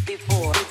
before.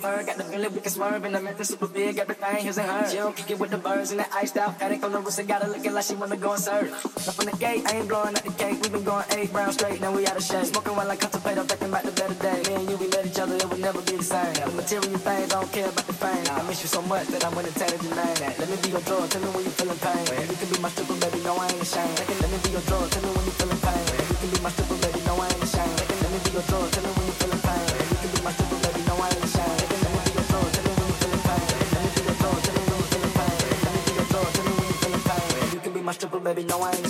The feeling we can swerve and I'm acting super big, everything his and her. She don't kick it with the birds and the iced out. Attic on the wrist, got her looking like she wanna go and serve. Up from the gate, I ain't blowing out the cake. We been going eight rounds straight, now we out of shape. Smoking while I contemplate, I'm thinking about the better day. Me and you, we met each other, it would never be the same. The material things, I don't care about the fame. I miss you so much that I'm tell your name. Let me be your drug, tell me when you feeling pain. You can be my stripper, baby, no, I ain't ashamed. Let me be your drug, tell me when you feeling pain. You can be my baby, no, I ain't